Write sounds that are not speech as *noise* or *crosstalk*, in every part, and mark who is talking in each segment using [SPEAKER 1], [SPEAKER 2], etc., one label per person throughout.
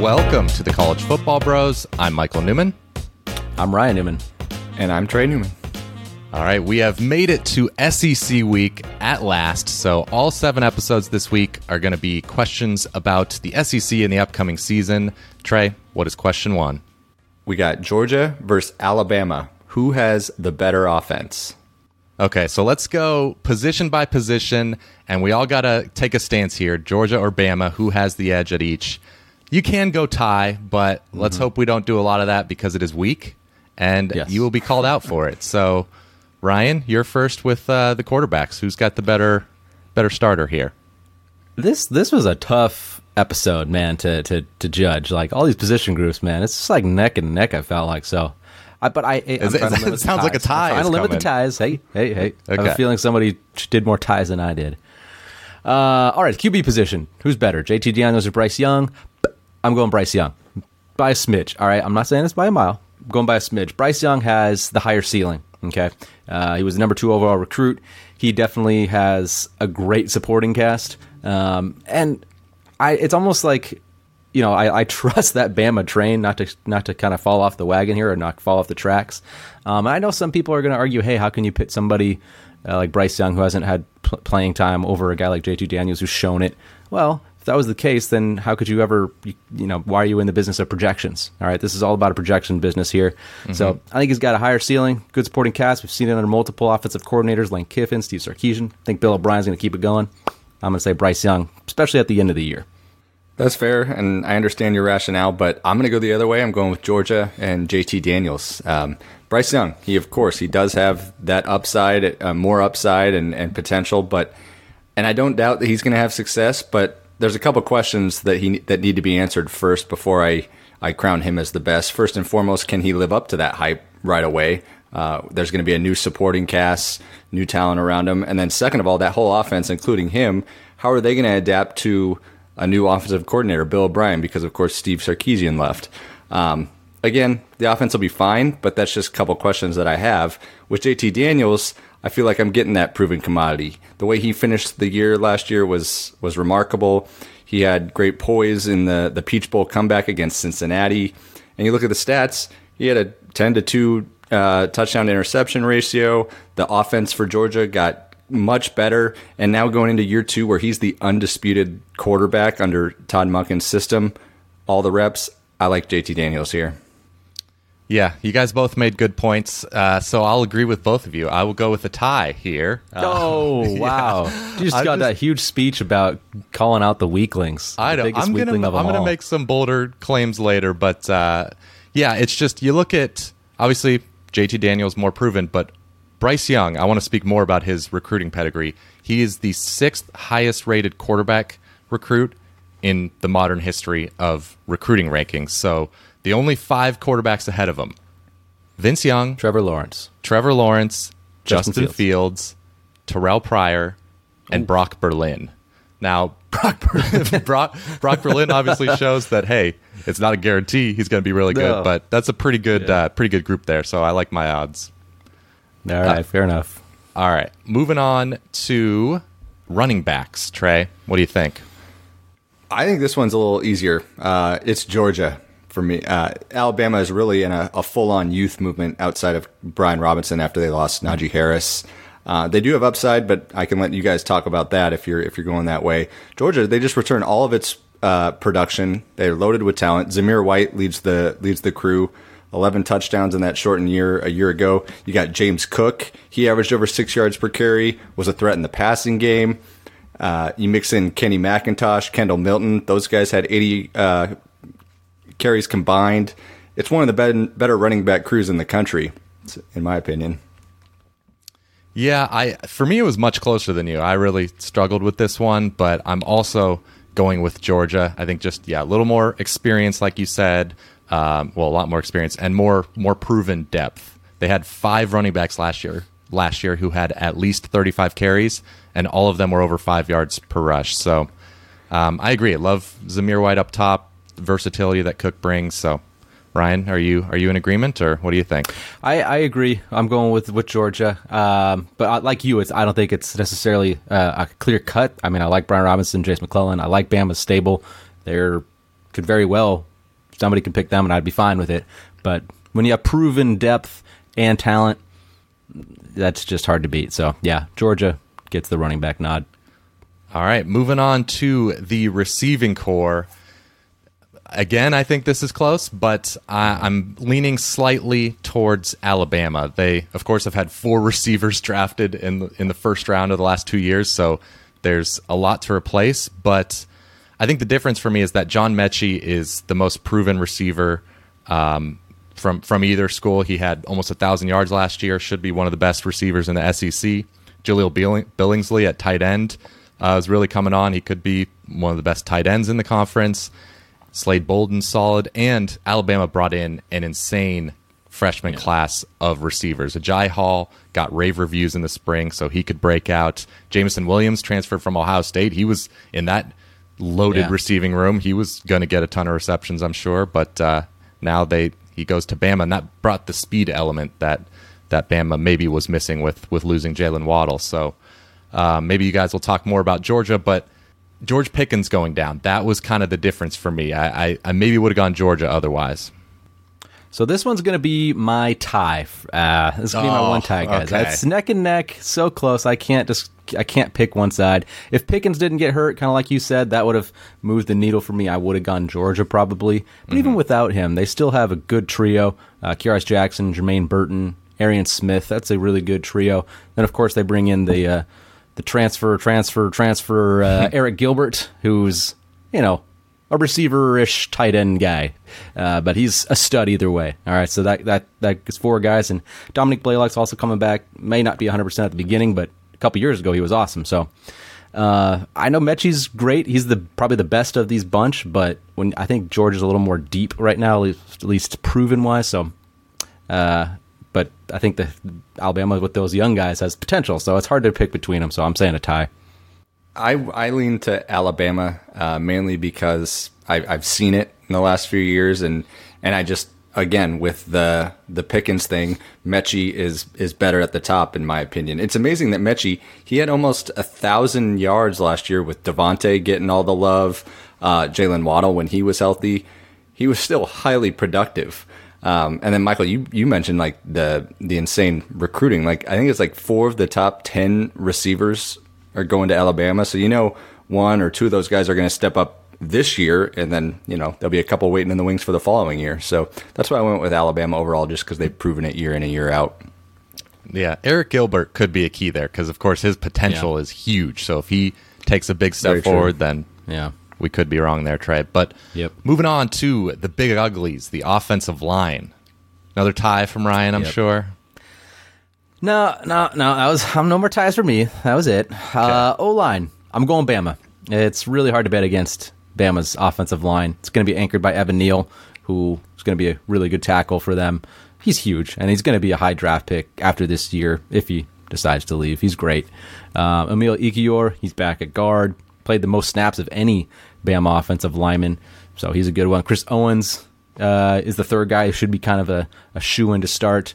[SPEAKER 1] Welcome to the College Football Bros. I'm Michael Newman.
[SPEAKER 2] I'm Ryan Newman.
[SPEAKER 3] And I'm Trey Newman.
[SPEAKER 1] All right, we have made it to SEC week at last. So, all seven episodes this week are going to be questions about the SEC in the upcoming season. Trey, what is question one?
[SPEAKER 3] We got Georgia versus Alabama. Who has the better offense?
[SPEAKER 1] Okay, so let's go position by position, and we all got to take a stance here Georgia or Bama, who has the edge at each. You can go tie, but mm-hmm. let's hope we don't do a lot of that because it is weak, and yes. you will be called out for it. So, Ryan, you're first with uh, the quarterbacks. Who's got the better better starter here?
[SPEAKER 2] This this was a tough episode, man, to to to judge. Like all these position groups, man, it's just like neck and neck. I felt like so. I, but I,
[SPEAKER 1] it, *laughs* it sounds like a tie.
[SPEAKER 2] I'm trying to limit coming. the ties. Hey, hey, hey. Okay. I have a feeling somebody did more ties than I did. Uh, all right, QB position. Who's better, JT Daniels or Bryce Young? I'm going Bryce Young by a smidge. All right, I'm not saying this by a mile. I'm going by a smidge. Bryce Young has the higher ceiling. Okay, uh, he was the number two overall recruit. He definitely has a great supporting cast, um, and I. It's almost like you know, I, I, *laughs* trust that Bama train not to not to kind of fall off the wagon here or not fall off the tracks. Um, I know some people are going to argue, hey, how can you pit somebody uh, like Bryce Young who hasn't had pl- playing time over a guy like JT Daniels who's shown it? Well, if that was the case, then how could you ever, you, you, know, why are you in the business of projections? All right, this is all about a projection business here. Mm-hmm. So I think he's got a higher ceiling, good supporting cast. We've seen it under multiple offensive coordinators, Lane Kiffin, Steve Sarkisian. I think Bill O'Brien's going to keep it going. I'm going to say Bryce Young, especially at the end of the year.
[SPEAKER 3] That's fair, and I understand your rationale, but I'm going to go the other way. I'm going with Georgia and JT Daniels. Um, Bryce Young, he of course he does have that upside, uh, more upside and, and potential, but and I don't doubt that he's going to have success. But there's a couple questions that he that need to be answered first before I I crown him as the best. First and foremost, can he live up to that hype right away? Uh, there's going to be a new supporting cast, new talent around him, and then second of all, that whole offense, including him, how are they going to adapt to a new offensive coordinator, Bill O'Brien, because of course Steve Sarkisian left. Um, again, the offense will be fine, but that's just a couple questions that I have. With JT Daniels, I feel like I'm getting that proven commodity. The way he finished the year last year was was remarkable. He had great poise in the the Peach Bowl comeback against Cincinnati, and you look at the stats. He had a ten to two uh, touchdown interception ratio. The offense for Georgia got much better, and now going into year two, where he's the undisputed quarterback under Todd Monken's system, all the reps. I like JT Daniels here.
[SPEAKER 1] Yeah, you guys both made good points, uh, so I'll agree with both of you. I will go with a tie here.
[SPEAKER 2] Uh, oh *laughs* wow! You just I got just, that huge speech about calling out the weaklings.
[SPEAKER 1] I know. I'm gonna I'm gonna make some bolder claims later, but uh, yeah, it's just you look at obviously JT Daniels more proven, but Bryce Young. I want to speak more about his recruiting pedigree. He is the sixth highest rated quarterback recruit in the modern history of recruiting rankings. So the only five quarterbacks ahead of him Vince Young,
[SPEAKER 2] Trevor Lawrence,
[SPEAKER 1] Trevor Lawrence, Justin, Justin Fields. Fields. Terrelle Pryor, and Ooh. Brock Berlin. Now, *laughs* Brock Berlin, *laughs* Brock, Brock Berlin obviously *laughs* shows that hey, it's not a guarantee he's going to be really good, no. but that's a pretty good, yeah. uh, pretty good group there. So I like my odds.
[SPEAKER 2] All right, uh, fair enough.
[SPEAKER 1] All right, moving on to running backs. Trey, what do you think?
[SPEAKER 3] I think this one's a little easier. Uh, it's Georgia for me. Uh, Alabama is really in a, a full on youth movement outside of Brian Robinson after they lost Najee Harris. Uh, they do have upside, but I can let you guys talk about that if you're if you're going that way. Georgia, they just returned all of its uh, production. They're loaded with talent. Zamir White leads the leads the crew. 11 touchdowns in that shortened year a year ago. You got James Cook. He averaged over six yards per carry, was a threat in the passing game. Uh, you mix in Kenny McIntosh, Kendall Milton. Those guys had 80 uh, carries combined. It's one of the better running back crews in the country, in my opinion.
[SPEAKER 1] Yeah, I for me it was much closer than you. I really struggled with this one, but I'm also going with Georgia. I think just yeah, a little more experience, like you said. Um, well, a lot more experience and more more proven depth. They had five running backs last year. Last year, who had at least 35 carries, and all of them were over five yards per rush. So, um, I agree. Love Zamir White up top versatility that Cook brings. So, Ryan, are you are you in agreement, or what do you think?
[SPEAKER 2] I, I agree. I'm going with with Georgia, um, but like you, it's I don't think it's necessarily uh, a clear cut. I mean, I like Brian Robinson, Jase McClellan. I like Bama's stable. They're could very well somebody could pick them, and I'd be fine with it. But when you have proven depth and talent, that's just hard to beat. So yeah, Georgia gets the running back nod.
[SPEAKER 1] All right, moving on to the receiving corps. Again, I think this is close, but I, am leaning slightly towards Alabama. They, of course, have had four *laughs* receivers drafted in the, in the first round of the last two years, so there's a lot to replace. But I think the difference for me is that John Metchie is the most proven receiver um, from from either school. He had almost a thousand yards last year. Should be one of the best receivers in the SEC. Jahleel Billingsley at tight end uh, is really coming on. He could be one of the best tight ends in the conference. Slade Bolden solid, and Alabama brought in an insane freshman yeah. class of receivers. Agiye Hall got rave reviews in the spring, so he could break out. Jameson Williams transferred from Ohio State. He was in that loaded yeah. receiving room. He was going to get a ton of receptions, I'm sure. But uh, now they he goes to Bama, and that brought the speed element that that Bama maybe was missing with with losing Jaylen Waddle. So uh, maybe you guys will talk more about Georgia, but George Pickens going down that was kind of the difference for me. I, I, I maybe would have gone Georgia otherwise.
[SPEAKER 2] So this one's going to be my tie. Uh, this is going to be my one tie, guys. Okay. It's neck and neck, so close. I can't just I can't pick one side. If Pickens didn't get hurt, kind of like you said, that would have moved the needle for me. I would have gone Georgia probably. But mm-hmm. even without him, they still have a good trio. Uh, Jackson, Jermaine Burton, Arian Smith. That's a really good trio. Then of course they bring in the uh, the transfer, transfer, transfer uh, Arik Gilbert, who's you know a receiver-ish tight end guy, uh, but he's a stud either way. All right, so that that that gets four guys, and Dominick Blaylock's also coming back. May not be 100 percent at the beginning, but a couple years ago he was awesome. So uh, I know Metchie's great. He's the probably the best of these bunch, but when I think George is a little more deep right now, at least, proven wise. So, uh, I think the Alabama with those young guys has potential. So it's hard to pick between them. So I'm saying a tie.
[SPEAKER 3] I, I lean to Alabama uh, mainly because I, I've seen it in the last few years, and and I just again with the the Pickens thing, Metchie is is better at the top in my opinion. It's amazing that Metchie he had almost a thousand yards last year with DeVonta getting all the love, uh, Jaylen Waddle when he was healthy, he was still highly productive. Um, and then Michael, you you mentioned like the the insane recruiting. Like I think it's like four of the top ten receivers are going to Alabama. So you know one or two of those guys are going to step up this year, and then you know there'll be a couple waiting in the wings for the following year. So that's why I went with Alabama overall, just because they've proven it year in and year out.
[SPEAKER 1] Yeah, Arik Gilbert could be a key there because, of course, his potential yeah. is huge. So if he takes a big step Very forward, true. then yeah, we could be wrong there, Trey. But yep. moving on to the big uglies, the offensive line. Another tie from Ryan, I'm yep. sure.
[SPEAKER 2] No, no, no. That was I'm no more ties for me. That was it. Okay. Uh, o line. I'm going Bama. It's really hard to bet against Bama's offensive line. It's going to be anchored by Evan Neal, who is going to be a really good tackle for them. He's huge, and he's going to be a high draft pick after this year if he decides to leave. He's great. Uh, Emil Ekiyor, he's back at guard. Played the most snaps of any Bama offensive lineman, so he's a good one. Chris Owens uh, is the third guy who should be kind of a, a shoe in to start.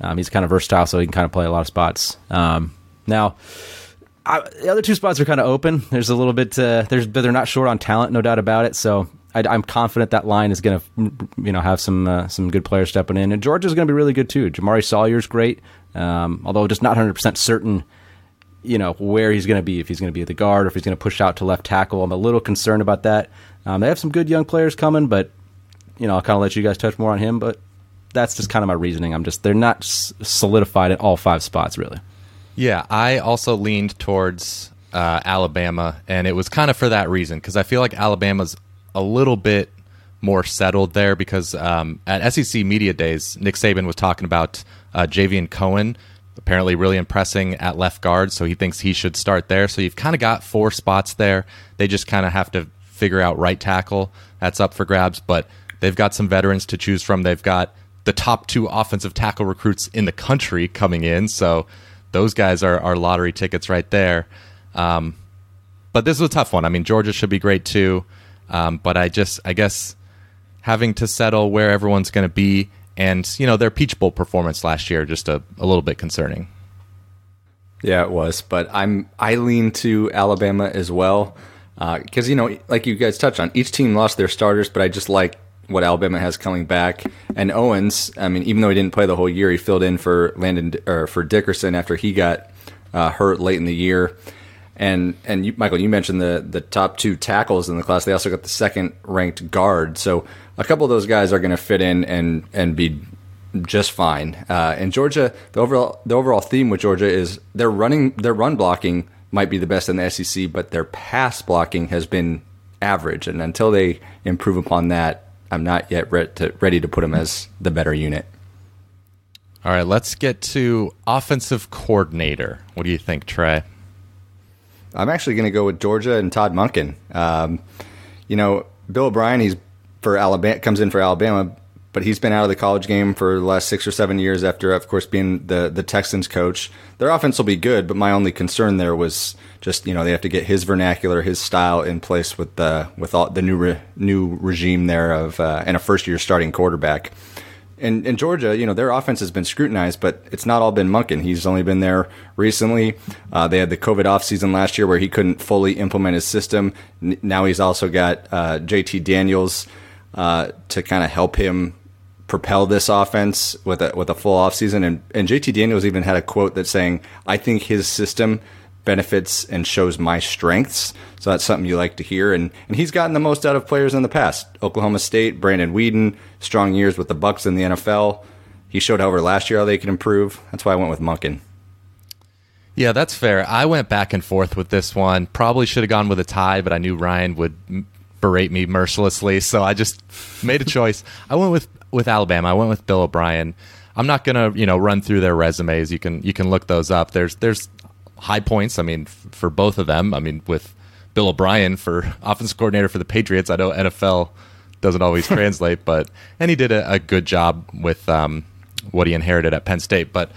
[SPEAKER 2] Um, he's kind of versatile, so he can kind of play a lot of spots. Um, now, I, the other two spots are kind of open. There's a little bit. Uh, there's, but they're not short on talent, no doubt about it. So I, am confident that line is going to, you know, have some uh, some good players stepping in, and Georgia's going to be really good too. Jamaree Salyer's great, um, although just not 100 percent certain. You know where he's going to be if he's going to be at the guard or if he's going to push out to left tackle. I'm a little concerned about that. Um, they have some good young players coming, but you know I'll kind of let you guys touch more on him. But that's just kind of my reasoning. I'm just they're not solidified at all five spots really.
[SPEAKER 1] Yeah, I also leaned towards uh, Alabama, and it was kind of for that reason because I feel like Alabama's a little bit more settled there because um, at SEC Media Days, Nick Saban was talking about uh, Javion Cohen apparently really impressing at left guard, so he thinks he should start there. So you've kind of got four spots there. They just kind of have to figure out right tackle. That's up for grabs, but they've got some veterans to choose from. They've got the top two offensive tackle recruits in the country coming in, so those guys are, are lottery tickets right there. Um, but this is a tough one. I mean, Georgia should be great too, um, but I just I guess having to settle where everyone's going to be, and you know their Peach Bowl performance last year just a, a little bit concerning.
[SPEAKER 3] Yeah, it was, but I'm I lean to Alabama as well because uh, you know, like you guys touched on, each team lost their starters, but I just like what Alabama has coming back. And Owens, I mean, even though he didn't play the whole year, he filled in for Landon or for Dickerson after he got uh, hurt late in the year. And and you, Michael, you mentioned the the top two tackles in the class. They also got the second ranked guard. So a couple of those guys are going to fit in and and be just fine. Uh, and Georgia, the overall the overall theme with Georgia is their running their run blocking might be the best in the SEC, but their pass blocking has been average. And until they improve upon that, I'm not yet ready to, ready to put them as the better unit.
[SPEAKER 1] All right, let's get to offensive coordinator. What do you think, Trey?
[SPEAKER 3] I'm actually going to go with Georgia and Todd Monken. Um, you know, Bill O'Brien, he's for Alabama, comes in for Alabama, but he's been out of the college game for the last six or seven years after, of course, being the the Texans coach. Their offense will be good, but my only concern there was just you know they have to get his vernacular, his style in place with the with all the new re, new regime there of uh, and a first year starting quarterback. And in Georgia, you know their offense has been scrutinized, but it's not all been Monken. He's only been there recently. Uh, they had the COVID offseason last year where he couldn't fully implement his system. N- now he's also got uh, JT Daniels uh, to kind of help him propel this offense with a with a full offseason. And and JT Daniels even had a quote that's saying, "I think his system benefits and shows my strengths." So that's something you like to hear. And and he's gotten the most out of players in the past. Oklahoma State, Brandon Weeden, strong years with the Bucs in the NFL. He showed over last year how they can improve. That's why I went with Monken.
[SPEAKER 1] Yeah, that's fair. I went back and forth with this one. Probably should have gone with a tie, but I knew Ryan would berate me mercilessly, so I just made a choice. I went with with Alabama. I went with Bill O'Brien. I'm not gonna you know run through their resumes. You can you can look those up. There's there's high points. I mean f- for both of them. I mean with Bill O'Brien for *laughs* offense coordinator for the Patriots. I know NFL doesn't always *laughs* translate, but and he did a, a good job with um, what he inherited at Penn State. But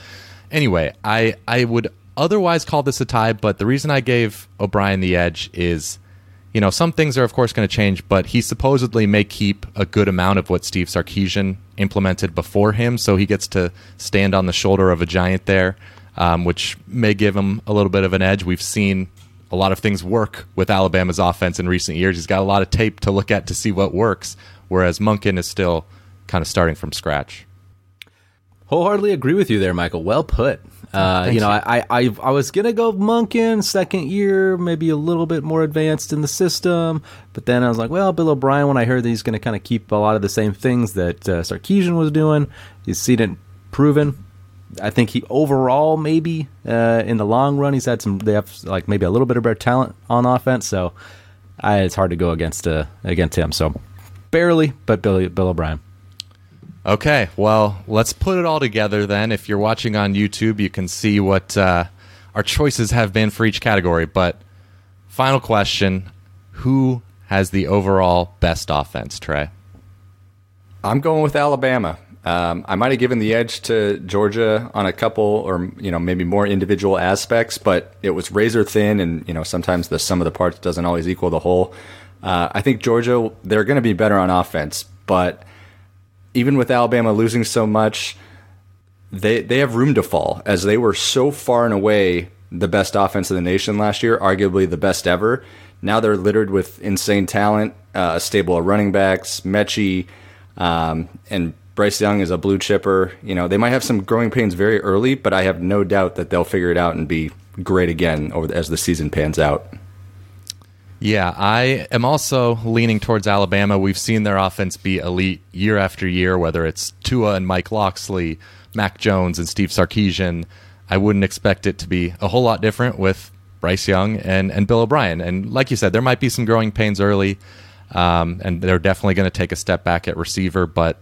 [SPEAKER 1] anyway, I I would otherwise call this a tie. But the reason I gave O'Brien the edge is you know, some things are of course going to change, but he supposedly may keep a good amount of what Steve Sarkisian implemented before him, so he gets to stand on the shoulder of a giant there, um, which may give him a little bit of an edge. We've seen a lot of things work with Alabama's offense in recent years. He's got a lot of tape to look at to see what works, whereas Monken is still kind of starting from scratch.
[SPEAKER 2] Wholeheartedly agree with you there, Michael. Well put. Uh, you know, you. I, I I was gonna go Monken second year, maybe a little bit more advanced in the system, but then I was like, well, Bill O'Brien. When I heard that he's going to kind of keep a lot of the same things that uh, Sarkisian was doing, he's seen it proven. I think he overall maybe uh, in the long run he's had some. They have like maybe a little bit of better talent on offense, so I, it's hard to go against uh, against him. So barely, but Bill Bill O'Brien.
[SPEAKER 1] Okay, well, let's put it all together then. If you're watching on YouTube, you can see what uh, our choices have been for each category. But final question Who has the overall best offense, Trey?
[SPEAKER 3] I'm going with Alabama. Um, I might have given the edge to Georgia on a couple, or you know, maybe more individual aspects, but it was razor thin, and you know, sometimes the sum of the parts doesn't always equal the whole. Uh, I think Georgia they're going to be better on offense, but even with Alabama losing so much, they they have room to fall as they were so far and away the best offense in the nation last year, arguably the best ever. Now they're littered with insane talent, uh, a stable of running backs, Metchie, um, and Bryce Young is a blue chipper. You know they might have some growing pains very early, but I have no doubt that they'll figure it out and be great again over the, as the season pans out.
[SPEAKER 1] Yeah, I am also leaning towards Alabama. We've seen their offense be elite year after year, whether it's Tua and Mike Locksley, Mac Jones and Steve Sarkisian. I wouldn't expect it to be a whole lot different with Bryce Young and, and Bill O'Brien. And like you said, there might be some growing pains early, um, and they're definitely going to take a step back at receiver. But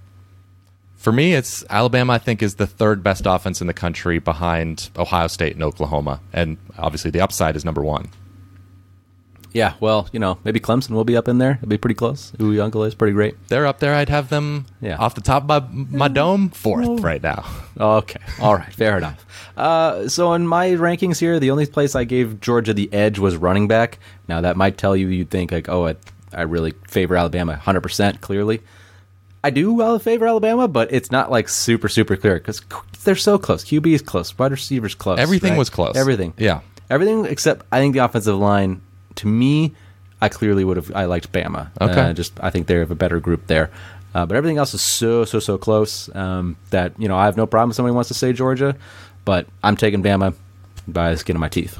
[SPEAKER 1] for me, it's Alabama. I think is the third best offense in the country behind Ohio State and Oklahoma, and obviously the upside is number one.
[SPEAKER 2] Yeah, well, you know, maybe Clemson will be up in there. It'll be pretty close. Uiagalelei is pretty great.
[SPEAKER 1] They're up there. I'd have them yeah. off the top of my, my dome fourth oh. right now.
[SPEAKER 2] Okay. All right. Fair enough. Uh, so in my rankings here, the only place I gave Georgia the edge was running back. Now that might tell you you'd think like, oh, I, I really favor Alabama 100% clearly. I do well favor Alabama, but it's not like super, super clear because they're so close. QB is close. Wide receivers close.
[SPEAKER 1] Everything
[SPEAKER 2] right?
[SPEAKER 1] was close.
[SPEAKER 2] Everything.
[SPEAKER 1] Yeah.
[SPEAKER 2] Everything except I think the offensive line to me, I clearly would have I liked Bama.
[SPEAKER 1] Okay,
[SPEAKER 2] uh, just I think they have a better group there. Uh, but everything else is so so so close um, that you know I have no problem if somebody wants to say Georgia, but I'm taking Bama by the skin of my teeth.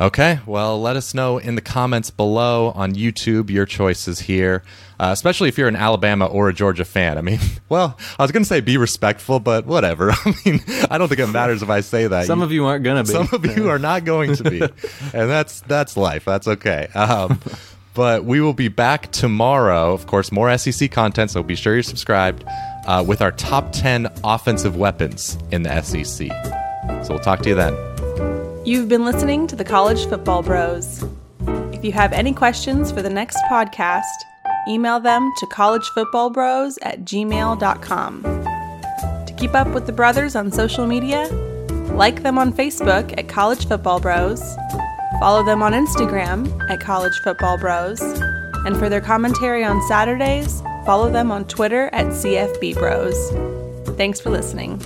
[SPEAKER 1] Okay, well, let us know in the comments below on YouTube your choices here, uh, especially if you're an Alabama or a Georgia fan. I mean, *laughs* well, I was going to say be respectful, but whatever. *laughs* I mean, I don't think it matters if I say that.
[SPEAKER 2] Some you, of you aren't going to be.
[SPEAKER 1] Some of you are not going to be, *laughs* and that's that's life. That's okay. Um, but we will be back tomorrow. Of course, more SEC content, so be sure you're subscribed uh, with our top 10 offensive weapons in the SEC. So we'll talk to you then.
[SPEAKER 4] You've been listening to the College Football Bros. If you have any questions for the next podcast, email them to collegefootballbros at gmail.com. To keep up with the brothers on social media, like them on Facebook at College Football Bros, follow them on Instagram at College Football Bros, and for their commentary on Saturdays, follow them on Twitter at CFB Bros. Thanks for listening.